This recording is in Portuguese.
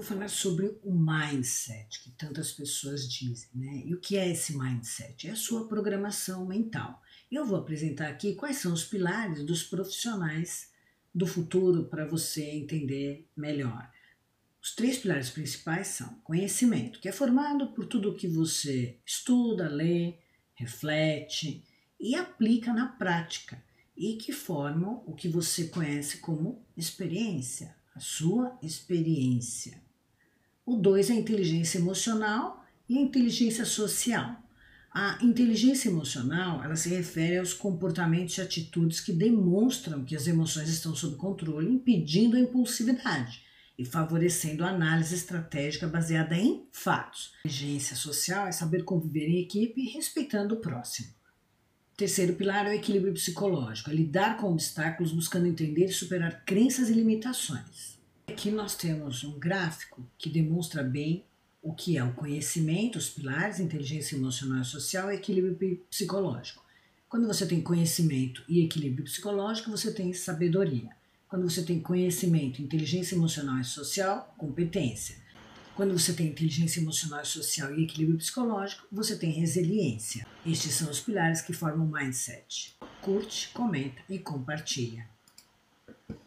vou falar sobre o mindset, que tantas pessoas dizem, né? E o que é esse mindset? É a sua programação mental. Eu vou apresentar aqui quais são os pilares dos profissionais do futuro para você entender melhor. Os três pilares principais são conhecimento, que é formado por tudo que você estuda, lê, reflete e aplica na prática, e que formam o que você conhece como experiência, a sua experiência. O dois é a inteligência emocional e a inteligência social. A inteligência emocional, ela se refere aos comportamentos e atitudes que demonstram que as emoções estão sob controle, impedindo a impulsividade e favorecendo a análise estratégica baseada em fatos. A inteligência social é saber conviver em equipe respeitando o próximo. O terceiro pilar é o equilíbrio psicológico, é lidar com obstáculos buscando entender e superar crenças e limitações. Aqui nós temos um gráfico que demonstra bem o que é o conhecimento, os pilares, inteligência emocional e social e equilíbrio psicológico. Quando você tem conhecimento e equilíbrio psicológico, você tem sabedoria. Quando você tem conhecimento, inteligência emocional e social, competência. Quando você tem inteligência emocional e social e equilíbrio psicológico, você tem resiliência. Estes são os pilares que formam o mindset. Curte, comenta e compartilha.